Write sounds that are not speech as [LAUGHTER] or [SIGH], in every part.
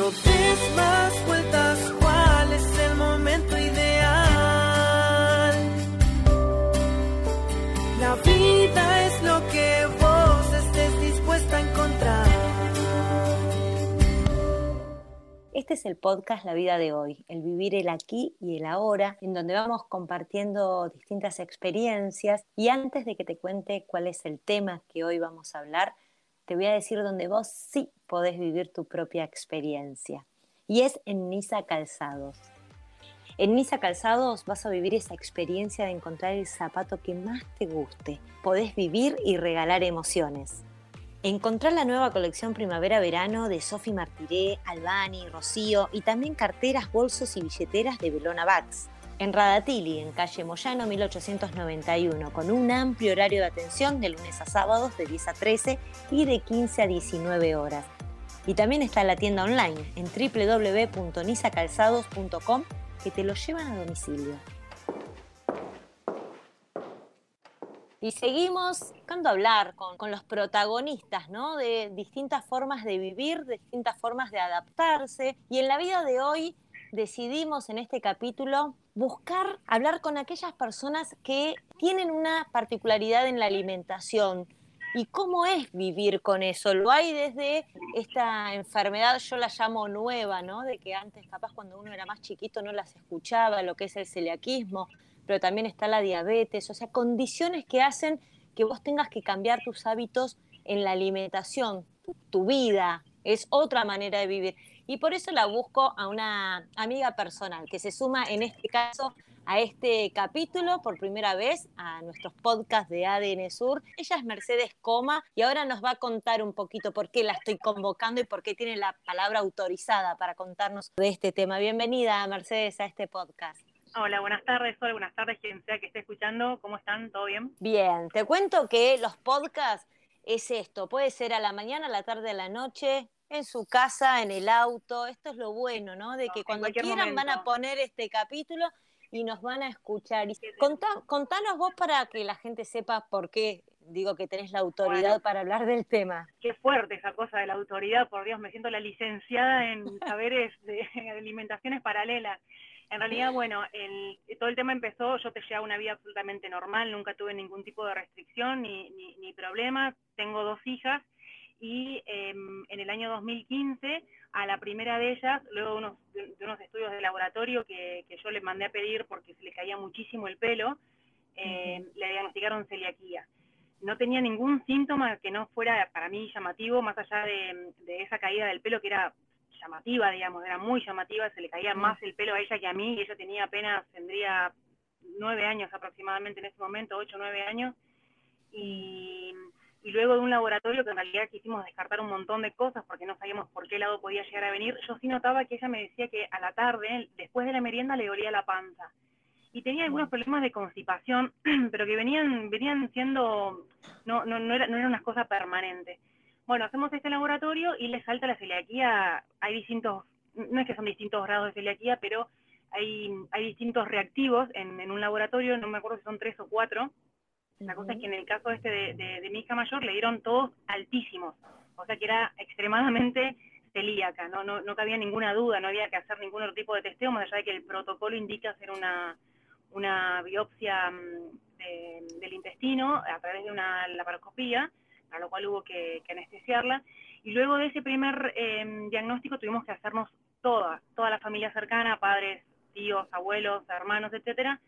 No des más vueltas, ¿cuál es el momento ideal? La vida es lo que vos estés dispuesta a encontrar. Este es el podcast La vida de hoy, el vivir el aquí y el ahora, en donde vamos compartiendo distintas experiencias. Y antes de que te cuente cuál es el tema que hoy vamos a hablar, te voy a decir donde vos sí podés vivir tu propia experiencia. Y es en Nisa Calzados. En Nisa Calzados vas a vivir esa experiencia de encontrar el zapato que más te guste. Podés vivir y regalar emociones. Encontrar la nueva colección primavera-verano de Sophie Martiré, Albani, Rocío y también carteras, bolsos y billeteras de Belona Bags en Radatili, en calle Moyano 1891, con un amplio horario de atención de lunes a sábados de 10 a 13 y de 15 a 19 horas. Y también está la tienda online en www.nisacalzados.com que te lo llevan a domicilio. Y seguimos buscando hablar con, con, los protagonistas, ¿no? De distintas formas de vivir, de distintas formas de adaptarse. Y en la vida de hoy decidimos en este capítulo buscar hablar con aquellas personas que tienen una particularidad en la alimentación. ¿Y cómo es vivir con eso? Lo hay desde esta enfermedad, yo la llamo nueva, ¿no? De que antes, capaz cuando uno era más chiquito, no las escuchaba, lo que es el celiaquismo, pero también está la diabetes, o sea, condiciones que hacen que vos tengas que cambiar tus hábitos en la alimentación, tu vida, es otra manera de vivir y por eso la busco a una amiga personal que se suma en este caso a este capítulo por primera vez a nuestros podcasts de ADN Sur. Ella es Mercedes Coma y ahora nos va a contar un poquito por qué la estoy convocando y por qué tiene la palabra autorizada para contarnos de este tema. Bienvenida, Mercedes, a este podcast. Hola, buenas tardes, hola, buenas tardes, quien sea que esté escuchando. ¿Cómo están? ¿Todo bien? Bien, te cuento que los podcasts es esto, puede ser a la mañana, a la tarde, a la noche, en su casa, en el auto. Esto es lo bueno, ¿no? De que cuando quieran van a poner este capítulo y nos van a escuchar. Y contanos vos para que la gente sepa por qué digo que tenés la autoridad para hablar del tema. Qué fuerte esa cosa de la autoridad, por Dios, me siento la licenciada en [LAUGHS] saberes de [LAUGHS] alimentaciones paralelas. En realidad, bueno, el, todo el tema empezó, yo te llevaba una vida absolutamente normal, nunca tuve ningún tipo de restricción ni, ni, ni problema, tengo dos hijas y em, en el año 2015 a la primera de ellas, luego de unos, de, unos estudios de laboratorio que, que, yo le mandé a pedir porque se le caía muchísimo el pelo, eh, le diagnosticaron celiaquía. No tenía ningún síntoma que no fuera para mí llamativo, más allá de, de esa caída del pelo que era llamativa, digamos, era muy llamativa, se le caía más el pelo a ella que a mí, y ella tenía apenas, tendría nueve años aproximadamente en ese momento, ocho, nueve años, y y luego de un laboratorio que en realidad quisimos descartar un montón de cosas porque no sabíamos por qué lado podía llegar a venir, yo sí notaba que ella me decía que a la tarde, después de la merienda, le dolía la panza. Y tenía algunos problemas de constipación, [CLEARS THROAT] pero que venían, venían siendo, no, no, no, era, no eran unas cosas permanentes. Bueno, hacemos este laboratorio y le salta la celiaquía, hay distintos, no es que son distintos grados de celiaquía, pero hay, hay distintos reactivos en, en un laboratorio, no me acuerdo si son tres o cuatro, la cosa es que en el caso este de, de, mi hija mayor le dieron todos altísimos, o sea que era extremadamente celíaca, no, no, no cabía ninguna duda, no había que hacer ningún otro tipo de testeo, más allá de que el protocolo indica hacer una, una biopsia mm, de, del intestino a través de una laparoscopía, para lo cual hubo que, que anestesiarla, y luego de ese primer eh, diagnóstico tuvimos que hacernos toda, toda la familia cercana, padres, tíos, abuelos, hermanos, etcétera,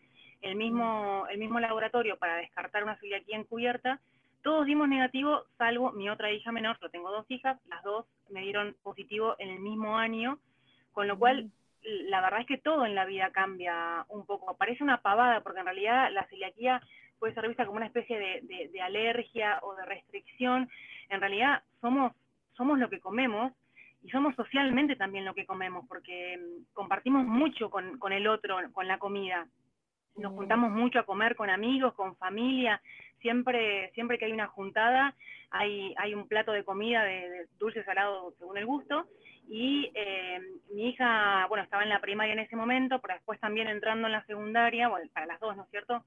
el mismo, el mismo laboratorio para descartar una celiaquía encubierta, todos dimos negativo, salvo mi otra hija menor, yo tengo dos hijas, las dos me dieron positivo en el mismo año, con lo cual la verdad es que todo en la vida cambia un poco. Parece una pavada, porque en realidad la celiaquía puede ser vista como una especie de, de, alergia o de restricción. En realidad somos, somos lo que comemos y somos socialmente también lo que comemos, porque mm, compartimos mucho con, con el otro, con la comida nos juntamos mucho a comer con amigos, con familia, siempre, siempre que hay una juntada hay, hay un plato de comida de, de dulce salado según el gusto, y eh, mi hija, bueno, estaba en la primaria en ese momento, pero después también entrando en la secundaria, bueno, para las dos, ¿no es cierto?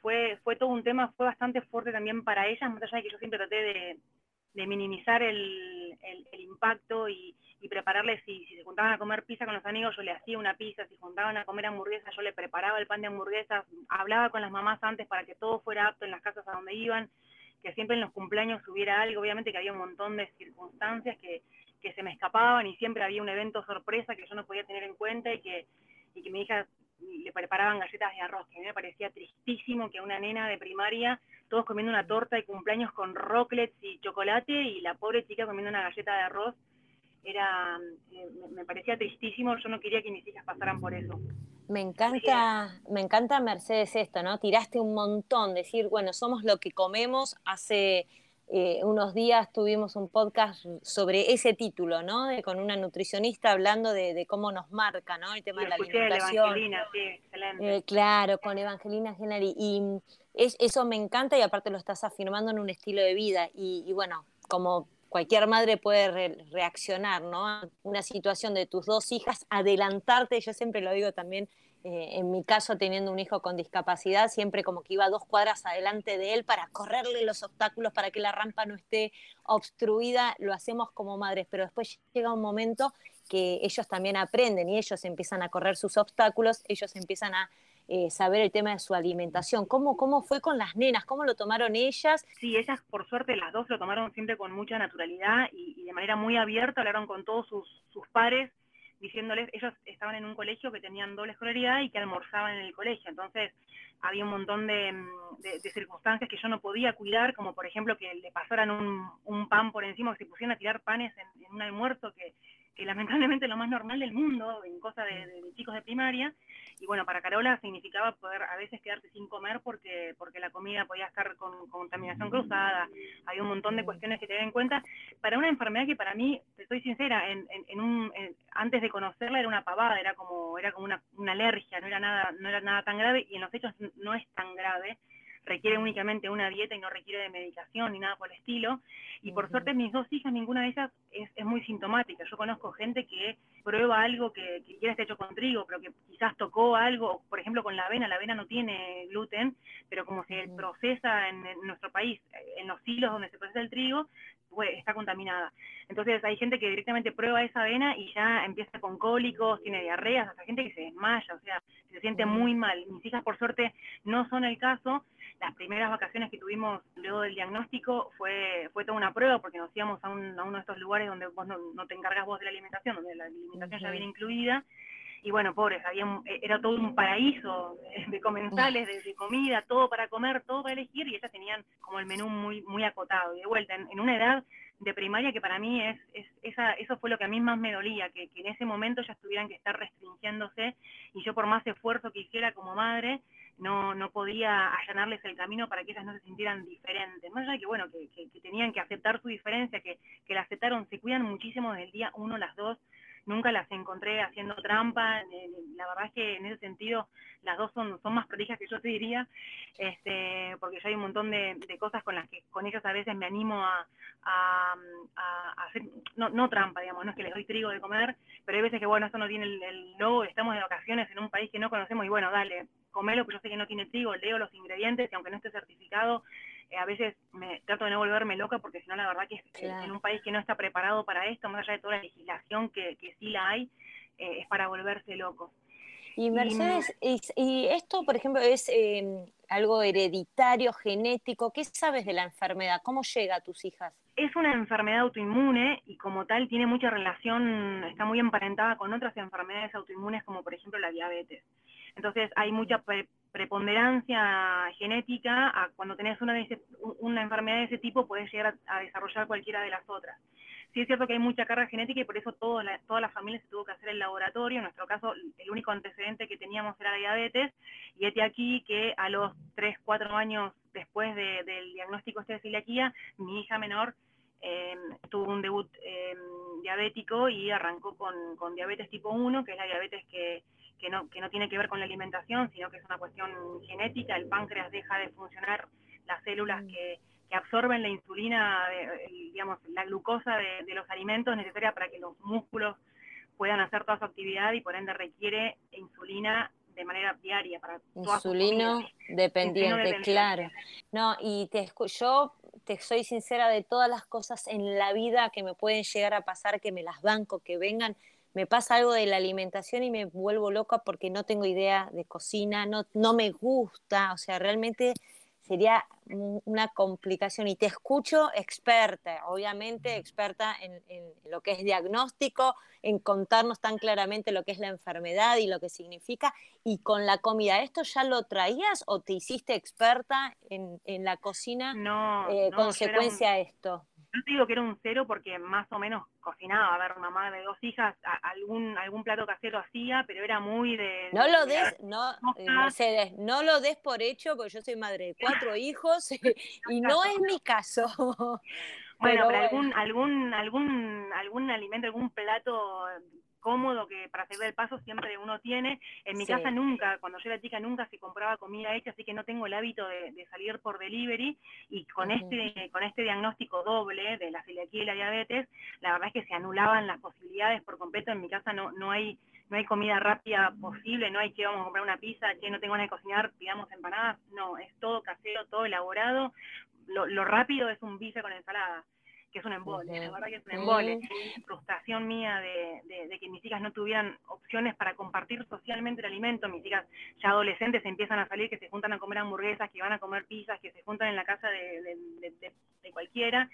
Fue, fue todo un tema, fue bastante fuerte también para ellas, más allá de que yo siempre traté de, minimizar el, impacto y, prepararles, si, si se juntaban a comer pizza con los amigos, yo le hacía una pizza, si juntaban a comer hamburguesas, yo le preparaba el pan de hamburguesas, hablaba con las mamás antes para que todo fuera apto en las casas a donde iban, que siempre en los cumpleaños hubiera algo, obviamente que había un montón de circunstancias que, que se me escapaban y siempre había un evento sorpresa que yo no podía tener en cuenta y que, y que mi hija le preparaban galletas de arroz, que a mí me parecía tristísimo que una nena de primaria, todos comiendo una torta de cumpleaños con rocklets y chocolate, y la pobre chica comiendo una galleta de arroz, era eh, me parecía tristísimo, yo no quería que mis hijas pasaran por eso. Me encanta, me encanta Mercedes esto, ¿no? Tiraste un montón, decir, bueno, somos lo que comemos hace eh, unos días tuvimos un podcast sobre ese título, ¿no? con una nutricionista hablando de, cómo nos marca, ¿no? El tema de la alimentación. Evangelina, sí, excelente. Eh, claro, con Evangelina Genari. Y eso me encanta y aparte lo estás afirmando en un estilo de vida. Y, bueno, como cualquier madre puede reaccionar, ¿no? Una situación de tus dos hijas, adelantarte, yo siempre lo digo también eh, en mi caso teniendo un hijo con discapacidad, siempre como que iba dos cuadras adelante de él para correrle los obstáculos, para que la rampa no esté obstruida, lo hacemos como madres, pero después llega un momento que ellos también aprenden y ellos empiezan a correr sus obstáculos, ellos empiezan a eh, saber el tema de su alimentación. ¿Cómo, ¿Cómo fue con las nenas? ¿Cómo lo tomaron ellas? Sí, ellas por suerte las dos lo tomaron siempre con mucha naturalidad y, de manera muy abierta, hablaron con todos sus, sus pares diciéndoles, ellos estaban en un colegio que tenían doble escolaridad y que almorzaban en el colegio, entonces había un montón de, mm, circunstancias que yo no podía cuidar, como por ejemplo que le pasaran un, pan por encima, que se pusieran a tirar panes en, un almuerzo, que, lamentablemente es lo más normal del mundo, en cosas de chicos de primaria, y bueno, para Carola significaba poder a veces quedarte sin comer porque, porque la comida podía estar con, contaminación cruzada, hay un montón de cuestiones que tener en cuenta. Para una enfermedad que para mí, te soy sincera, en, en, un, antes de conocerla era una pavada, era como, era como una, una alergia, no era nada, no era nada tan grave y en los hechos no es tan grave requiere únicamente una dieta y no requiere de medicación ni nada por el estilo. Y por suerte mis dos hijas, ninguna de ellas es, es, muy sintomática. Yo conozco gente que prueba algo que, que quiere estar hecho con trigo, pero que quizás tocó algo, por ejemplo con la avena, la avena no tiene gluten, pero como se procesa en, nuestro país, en los hilos donde se procesa el trigo, pues está contaminada. Entonces hay gente que directamente prueba esa avena y ya empieza con cólicos, tiene diarreas, hasta gente que se desmaya, o sea, se siente muy mal. Mis hijas por suerte no son el caso, las primeras vacaciones que tuvimos luego del diagnóstico fue, fue toda una prueba porque nos íbamos a, un, a uno de estos lugares donde vos no, te encargas vos de la alimentación, donde la alimentación ya viene incluida. Y bueno, pobres, había, era todo un paraíso de comensales, de, comida, todo para comer, todo para elegir, y ellas tenían como el menú muy, muy acotado. Y de vuelta, en, una edad de primaria que para mí es, es esa, eso fue lo que a mí más me dolía, que, que en ese momento ya tuvieran que estar restringiéndose y yo por más esfuerzo que hiciera como madre, no, no podía allanarles el camino para que ellas no se sintieran diferentes. Más allá de que, bueno, que, que, tenían que aceptar su diferencia, que, que la aceptaron, se cuidan muchísimo desde el día uno, las dos, nunca las encontré haciendo trampa, eh, la verdad es que en ese sentido las dos son, son más prolijas que yo te diría, este, porque ya hay un montón de, cosas con las que con ellas a veces me animo a, hacer, no, no, trampa, digamos, no es que les doy trigo de comer, pero hay veces que bueno, esto no tiene el, el logo, estamos de vacaciones en un país que no conocemos y bueno, dale, comelo, pero yo sé que no tiene trigo, leo los ingredientes y aunque no esté certificado, eh, a veces me trato de no volverme loca porque si no la verdad que en un país que no está preparado para esto, más allá de toda la legislación que, que sí la hay, eh, es para volverse loco. Y Mercedes, y, esto, por ejemplo, es em, algo hereditario, genético. ¿Qué sabes de la enfermedad? ¿Cómo llega a tus hijas? Es una enfermedad autoinmune y como tal tiene mucha relación, está muy emparentada con otras enfermedades autoinmunes como por ejemplo la diabetes. Entonces hay mucha preponderancia genética, a cuando tenés una, una enfermedad de ese tipo puedes llegar a, desarrollar cualquiera de las otras. Sí es cierto que hay mucha carga genética y por eso todo toda la familia se tuvo que hacer el laboratorio. En nuestro caso, el único antecedente que teníamos era la diabetes. Y este aquí que a los 3, 4 años después del diagnóstico este de celiaquía, mi hija menor em, tuvo un debut em, diabético y arrancó con, con diabetes tipo 1, que es la diabetes que que no, que no tiene que ver con la alimentación, sino que es una cuestión genética, el páncreas deja de funcionar las células mm. que, que absorben la insulina, digamos, la glucosa de, los alimentos necesaria para que los músculos puedan hacer toda su actividad y por ende requiere insulina de manera diaria para insulino dependiente, claro. No, y te yo te soy sincera, de todas las cosas en la vida que me pueden llegar a pasar, que me las banco, que vengan, me pasa algo de la alimentación y me vuelvo loca porque no tengo idea de cocina, no, no me gusta, o sea, realmente sería una complicación. Y te escucho experta, obviamente experta en, lo que es diagnóstico, en contarnos tan claramente lo que es la enfermedad y lo que significa. Y con la comida, ¿esto ya lo traías o te hiciste experta en, la cocina? No, eh, consecuencia de esto yo te digo que era un cero porque más o menos cocinaba, a ver, mamá de dos hijas, algún algún plato casero hacía, pero era muy de... No lo des, no, eh, Mercedes, no lo des por hecho, porque yo soy madre de cuatro [LAUGHS] hijos y no es mi caso. Bueno, pero, algún, algún, algún, algún alimento, algún plato cómodo que para hacer el paso siempre uno tiene. En mi casa nunca, cuando yo era chica nunca se compraba comida hecha, así que no tengo el hábito de, salir por delivery y con este con este diagnóstico doble de la celiaquía y la diabetes, la verdad es que se anulaban las posibilidades por completo. En mi casa no no hay no hay comida rápida posible, no hay que vamos a comprar una pizza, que no tengo ganas de cocinar, pidamos empanadas, no, es todo casero, todo elaborado. Lo, lo rápido es un bife con ensalada que es un embole, la verdad que es un embole. Frustración mía de, que mis hijas no tuvieran opciones para compartir socialmente el alimento. Mis hijas ya adolescentes empiezan a salir, que se juntan a comer hamburguesas, que van a comer pizzas, que se juntan en la casa de, cualquiera,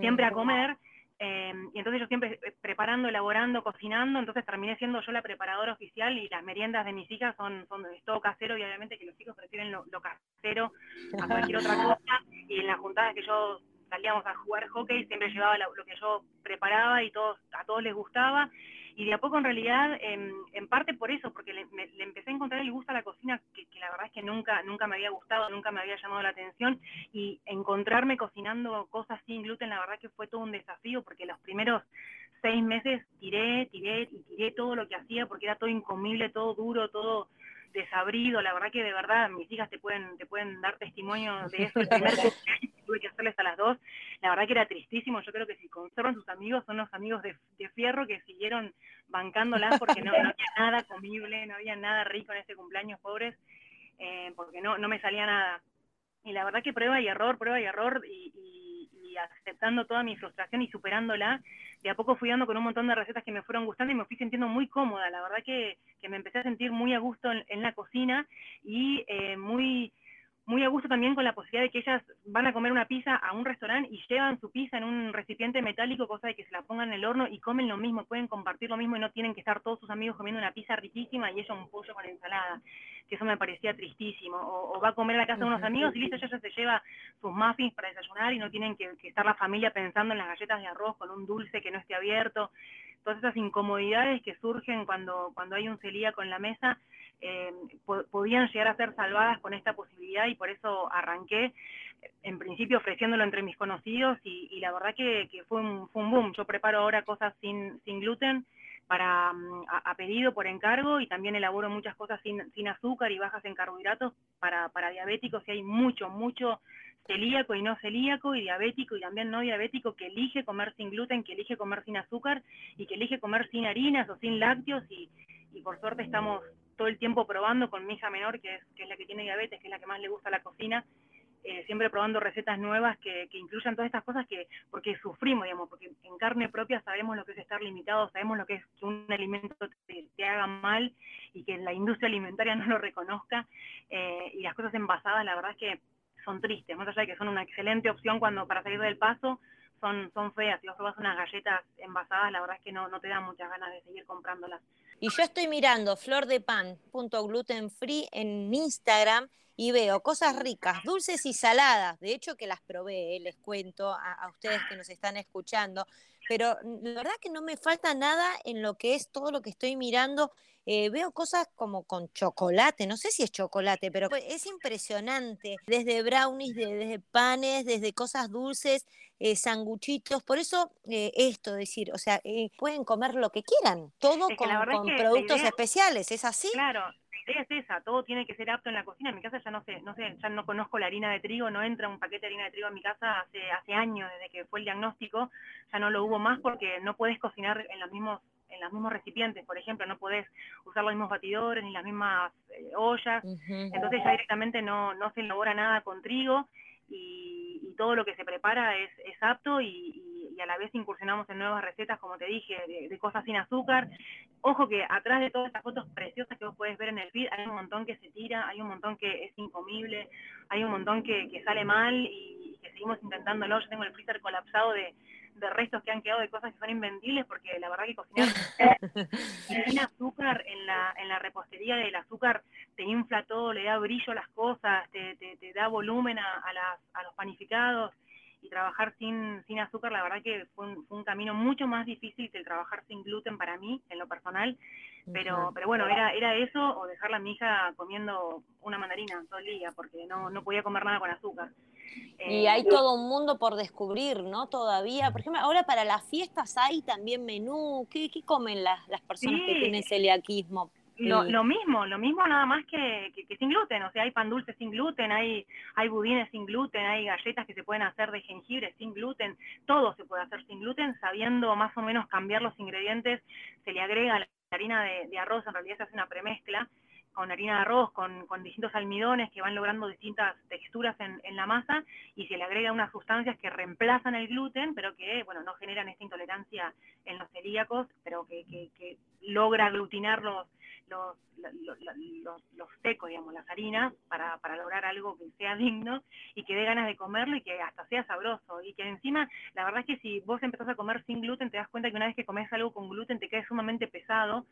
siempre a comer. Eh, y entonces yo siempre eh, preparando, elaborando, cocinando, entonces terminé siendo yo la preparadora oficial y las meriendas de mis hijas son, son todo casero y obviamente que los chicos prefieren lo, lo casero a cualquier otra [LAUGHS] cosa. Y en las juntadas que yo salíamos a jugar hockey, siempre llevaba lo, que yo preparaba y todos, a todos les gustaba. Y de a poco en realidad, en, parte por eso, porque le, empecé a encontrar el gusto a la cocina, que, la verdad es que nunca, nunca me había gustado, nunca me había llamado la atención. Y encontrarme cocinando cosas sin gluten, la verdad que fue todo un desafío, porque los primeros seis meses tiré, tiré y tiré todo lo que hacía, porque era todo incomible, todo duro, todo desabrido, la verdad que de verdad mis hijas te pueden, te pueden dar testimonio de [LAUGHS] eso, el primer tuve que hacerles a las dos, la verdad que era tristísimo, yo creo que si conservan sus amigos son los amigos de, fierro que siguieron bancándolas porque no, había [LAUGHS] nada comible, no había nada rico en ese cumpleaños, pobres, eh, porque no, no me salía nada. Y la verdad que prueba y error, prueba y error, y, y aceptando toda mi frustración y superándola, de a poco fui dando con un montón de recetas que me fueron gustando y me fui sintiendo muy cómoda. La verdad que, que me empecé a sentir muy a gusto en, la cocina y eh, muy muy a gusto también con la posibilidad de que ellas van a comer una pizza a un restaurante y llevan su pizza en un recipiente metálico, cosa de que se la pongan en el horno y comen lo mismo, pueden compartir lo mismo y no tienen que estar todos sus amigos comiendo una pizza riquísima y ella un pollo con ensalada, que eso me parecía tristísimo. O, va a comer a la casa de unos amigos y listo, ya se lleva sus muffins para desayunar y no tienen que, que estar la familia pensando en las galletas de arroz con un dulce que no esté abierto. Todas esas incomodidades que surgen cuando, cuando hay un celíaco en la mesa, eh, podían llegar a ser salvadas con esta posibilidad y por eso arranqué en principio ofreciéndolo entre mis conocidos y, la verdad que, fue, un, boom. Yo preparo ahora cosas sin, sin gluten para mm, a, pedido por encargo y también elaboro muchas cosas sin, sin azúcar y bajas en carbohidratos para, para diabéticos y hay mucho, mucho celíaco y no celíaco y diabético y también no diabético que elige comer sin gluten, que elige comer sin azúcar y que elige comer sin harinas o sin lácteos y, y por suerte estamos todo el tiempo probando con mi hija menor, que es, que es la que tiene diabetes, que es la que más le gusta la cocina, eh, siempre probando recetas nuevas que, que, incluyan todas estas cosas que, porque sufrimos, digamos, porque en carne propia sabemos lo que es estar limitado, sabemos lo que es que un alimento te, haga mal y que la industria alimentaria [LAUGHS] no lo reconozca, eh, y las cosas envasadas, la verdad es que son tristes, más allá de que son una excelente opción cuando para salir del paso, son, son feas, si vos probás unas galletas envasadas, la verdad es que no, no te da muchas ganas de seguir comprándolas. Y yo estoy mirando flor de pan, punto gluten free en Instagram y veo cosas ricas, dulces y saladas. De hecho que las probé, eh, les cuento a, ustedes que nos están escuchando. Pero la verdad que no me falta nada en lo que es todo lo que estoy mirando. Eh, veo cosas como con chocolate, no sé si es chocolate, pero es impresionante. Desde brownies, desde panes, desde cosas dulces, eh, sanguchitos, por eso eh, esto, decir, o sea, eh, pueden comer lo que quieran, todo con, productos especiales, ¿es así? Claro, la idea es esa, todo tiene que ser apto en la cocina. En mi casa ya no sé, no sé, ya no conozco la harina de trigo, no entra un paquete de harina de trigo en mi casa hace, hace años, desde que fue el diagnóstico, ya no lo hubo más porque no puedes cocinar en los mismos en los mismos recipientes, por ejemplo, no podés usar los mismos batidores ni las mismas ollas, entonces ya directamente no, no se elabora nada con trigo y, y todo lo que se prepara es, es apto y, a la vez incursionamos en nuevas recetas, como te dije, de, de cosas sin azúcar. Ojo que atrás de todas estas fotos preciosas que vos podés ver en el feed, hay un montón que se tira, hay un montón que es incomible, hay un montón que, sale mal y, y que seguimos intentándolo. Yo tengo el freezer colapsado de, de restos que han quedado de cosas que son invendibles, porque la verdad que cocinar [LAUGHS] sin azúcar en la, en la repostería del azúcar te infla todo, le da brillo a las cosas, te, te, te da volumen a, a, las, a los panificados. Y trabajar sin, sin azúcar, la verdad que fue un, fue un camino mucho más difícil que el trabajar sin gluten para mí, en lo personal, pero, pero bueno, era, era eso o dejarla a mi hija comiendo una mandarina todo el día, porque no, no podía comer nada con azúcar. Y Eh, hay todo un mundo por descubrir, ¿no? Todavía. Por ejemplo, ahora para las fiestas hay también menú. ¿Qué, qué comen las, las personas que tienen celiaquismo? Lo, lo mismo, lo mismo nada más que, que- que sin gluten, o sea, hay pan dulce sin gluten, hay, hay budines sin gluten, hay galletas que se pueden hacer de jengibre sin gluten, todo se puede hacer sin gluten, sabiendo más o menos cambiar los ingredientes, se le agrega la harina de, de arroz, en realidad se hace una premezcla con harina de arroz, con, con distintos almidones que van logrando distintas texturas en, en la masa y se le agrega unas sustancias que reemplazan el gluten, pero que, bueno, no generan esta intolerancia en los celíacos, pero que, que, que logra aglutinar los, los, los, los, los- secos, digamos, las harinas, para, para lograr algo que sea digno y que dé ganas de comerlo y que hasta sea sabroso. Y que encima, la verdad es que si vos empezás a comer sin gluten, te das cuenta que una vez que comes algo con gluten te cae sumamente pesado.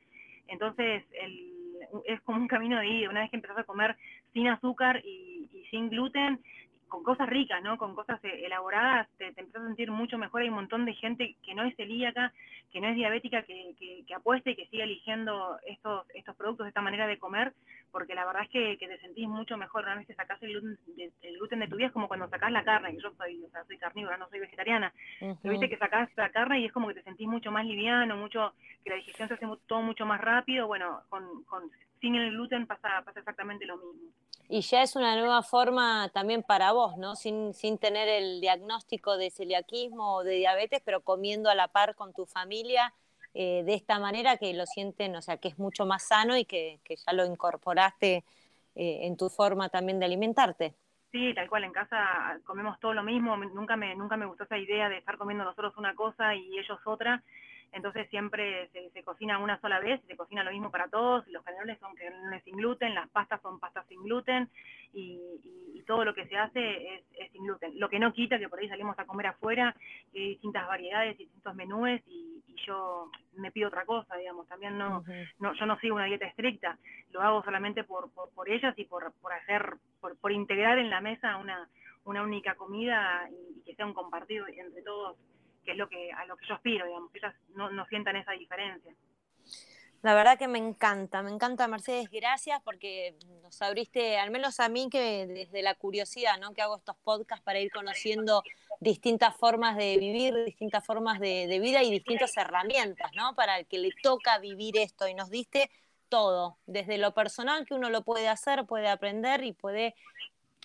Entonces, el, es como un camino de ida. Una vez que empezás a comer sin azúcar y, y sin gluten, con cosas ricas, ¿no? Con cosas eh, elaboradas, te, te empiezas a sentir mucho mejor. Hay un montón de gente que no es celíaca, que no es diabética, que, que, que apuesta y que sigue eligiendo estos, estos productos, esta manera de comer, porque la verdad es que, que te sentís mucho mejor una vez que sacás el gluten, de, el gluten de tu vida, es como cuando sacás la carne, que yo soy, o sea, soy carnívora, no soy vegetariana, Ujú. pero viste que sacás la carne y es como que te sentís mucho más liviano, mucho que la digestión se hace todo mucho más rápido, bueno, con, con sin el gluten pasa, pasa exactamente lo mismo. Y ya es una nueva forma también para vos, ¿no? Sin, sin tener el diagnóstico de celiaquismo o de diabetes, pero comiendo a la par con tu familia eh, de esta manera que lo sienten, o sea, que es mucho más sano y que, que ya lo incorporaste eh, en tu forma también de alimentarte. Sí, tal cual, en casa comemos todo lo mismo, nunca me, nunca me gustó esa idea de estar comiendo nosotros una cosa y ellos otra, entonces siempre se, se cocina una sola vez, se cocina lo mismo para todos, los canelones son canelones sin gluten, las pastas son pastas sin gluten y, y- y todo lo que se hace es, es sin gluten. Lo que no quita que por ahí salimos a comer afuera y hay distintas variedades distintos menúes y, y yo me pido otra cosa, digamos, también no, no, yo no sigo una dieta estricta, lo hago solamente por, por, por ellas y por, por hacer, por, por integrar en la mesa una, una única comida y que sea un compartido entre todos, que es lo que, a lo que yo aspiro, digamos, que ellas no, no sientan esa diferencia. La verdad que me encanta, me encanta Mercedes, gracias porque nos abriste, al menos a mí que desde la curiosidad, ¿no? Que hago estos podcasts para ir conociendo distintas formas de vivir, distintas formas de, de vida y distintas herramientas, ¿no? Para el que le toca vivir esto y nos diste todo, desde lo personal que uno lo puede hacer, puede aprender y puede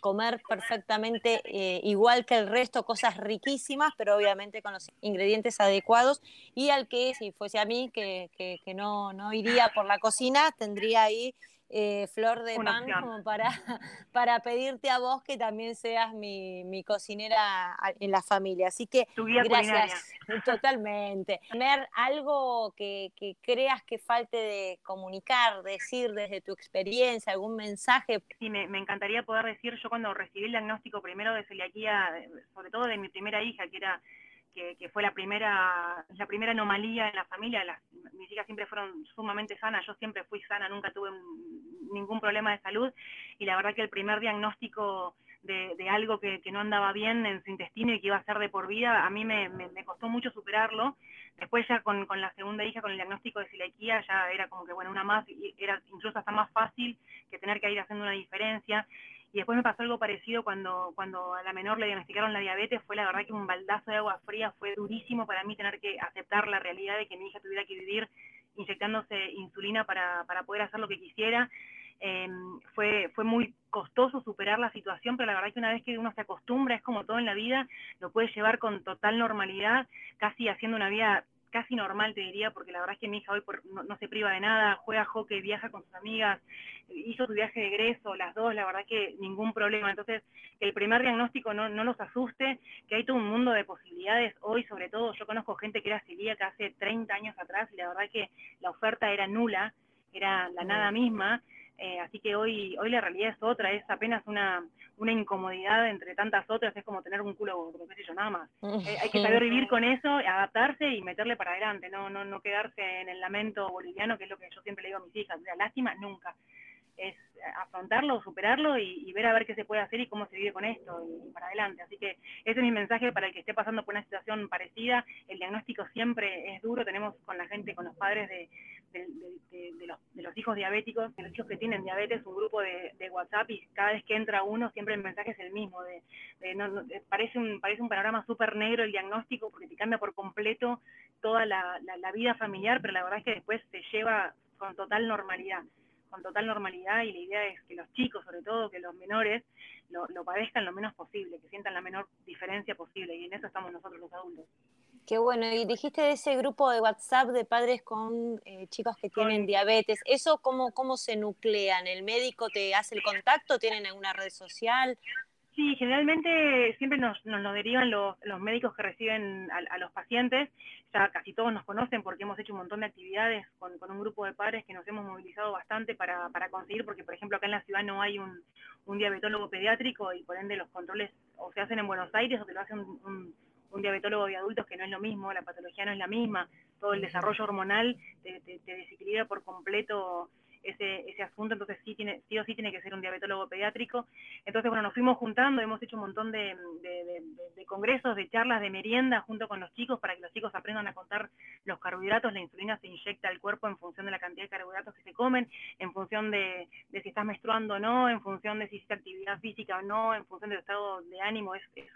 comer perfectamente eh, igual que el resto, cosas riquísimas, pero obviamente con los ingredientes adecuados. Y al que, si fuese a mí, que, que, que no, no iría por la cocina, tendría ahí eh, flor de Una pan opción. como para, [LAUGHS] para pedirte a vos que también seas mi, mi cocinera en la familia. Así que Tu guía gracias, [LAUGHS] totalmente. Mer, algo que, que creas que falte de comunicar, decir desde tu experiencia, algún mensaje Sí, me, me encantaría poder decir, yo cuando recibí el diagnóstico primero de celiaquía, sobre todo de mi primera hija, que era que, que fue la primera la primera anomalía en la familia, las, mis hijas siempre fueron sumamente sanas, yo siempre fui sana, nunca tuve ningún problema de salud, y la verdad que el primer diagnóstico de, de algo que, no andaba bien en su intestino y que iba a ser de por vida, a mí me, me- me costó mucho superarlo. Después ya con, con la segunda hija, con el diagnóstico de celiaquía, ya era como que, bueno, una más, era incluso hasta más fácil que tener que ir haciendo una diferencia. Y después me pasó algo parecido cuando, cuando a la menor le diagnosticaron la diabetes, fue la verdad que un baldazo de agua fría, fue durísimo para mí tener que aceptar la realidad de que mi hija tuviera que vivir inyectándose insulina para, para poder hacer lo que quisiera. Eh, fue, fue muy costoso superar la situación, pero la verdad que una vez que uno se acostumbra, es como todo en la vida, lo puede llevar con total normalidad, casi haciendo una vida casi normal, te diría, porque la verdad es que mi hija hoy no, se priva de nada, juega hockey, viaja con sus amigas, hizo su viaje de egreso, las dos, la verdad que ningún problema. Entonces, que el primer diagnóstico no, no los asuste, que hay todo un mundo de posibilidades. Hoy, sobre todo, yo conozco gente que era celíaca hace 30 años atrás y la verdad que la oferta era nula, era la nada misma. Eh, así que hoy, hoy la realidad es otra, es apenas una, una incomodidad entre tantas otras, es como tener un culo gordo, qué sé yo, nada más. Eh, hay que saber vivir con eso, adaptarse y meterle para adelante, no, no, no quedarse en el lamento boliviano, que es lo que yo siempre le digo a mis hijas, la lástima nunca. Es afrontarlo, superarlo y, ver a ver qué se puede hacer y cómo se vive con esto y, para adelante. Así que ese es mi mensaje para el que esté pasando por una situación parecida. El diagnóstico siempre es duro, tenemos con la gente, con los padres de, de, los, de los, hijos diabéticos, de los hijos que tienen diabetes, un grupo de, WhatsApp y cada vez que entra uno siempre el mensaje es el mismo. De, parece, un, parece un panorama súper negro el diagnóstico porque te cambia por completo toda la, la, vida familiar, pero la verdad es que después se lleva con total normalidad con total normalidad y la idea es que los chicos, sobre todo que los menores, lo, lo padezcan lo menos posible, que sientan la menor diferencia posible y en eso estamos nosotros los adultos. Qué bueno, y dijiste de ese grupo de WhatsApp de padres con eh, chicos que tienen diabetes, ¿eso cómo, cómo se nuclean? ¿El médico te hace el contacto? ¿Tienen alguna red social? Sí, generalmente siempre nos, nos lo derivan los, los, médicos que reciben a, los pacientes, ya casi todos nos conocen porque hemos hecho un montón de actividades con, con un grupo de padres que nos hemos movilizado bastante para, para, conseguir, porque por ejemplo acá en la ciudad no hay un, un diabetólogo pediátrico y por ende los controles o se hacen en Buenos Aires o te lo hace un un diabetólogo de adultos que no es lo mismo, la patología no es la misma, todo el desarrollo hormonal te, desequilibra por completo ese, ese asunto, entonces sí, tiene, sí o sí tiene que ser un diabetólogo pediátrico. Entonces, bueno, nos fuimos juntando, hemos hecho un montón de, congresos, de charlas, de merienda junto con los chicos para que los chicos aprendan a contar los carbohidratos. La insulina se inyecta al cuerpo en función de la cantidad de carbohidratos que se comen, en función de, si estás menstruando o no, en función de si hiciste actividad física o no, en función del estado de ánimo. Es, es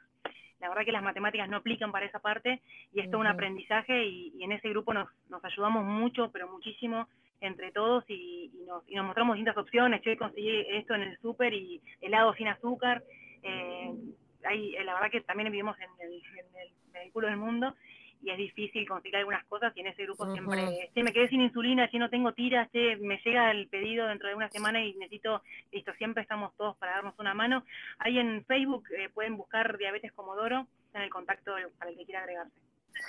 la verdad que las matemáticas no aplican para esa parte y es todo un aprendizaje y, en ese grupo nos, nos ayudamos mucho, pero muchísimo entre todos y, nos, mostramos distintas opciones. Yo conseguí esto en el súper y helado sin azúcar. Eh, la verdad que también vivimos en el, en el, culo del mundo y es difícil conseguir algunas cosas y en ese grupo siempre, che, me quedé sin insulina, che, no tengo tiras, che, me llega el pedido dentro de una semana y necesito, listo, siempre estamos todos para darnos una mano. Ahí en Facebook eh, pueden buscar Diabetes Comodoro, en el contacto para el que quiera agregarse.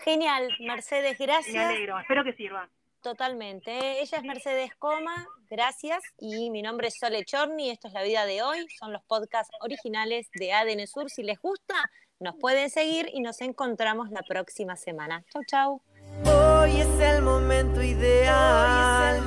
Genial, Mercedes, gracias. Me alegro, espero que sirva. Totalmente. Ella es Mercedes Coma, gracias. Y mi nombre es Sole Chorni, esto es La Vida de Hoy, son los podcasts originales de ADN Sur. Si les gusta, nos pueden seguir y nos encontramos la próxima semana. Chau, chau. Hoy es el momento ideal.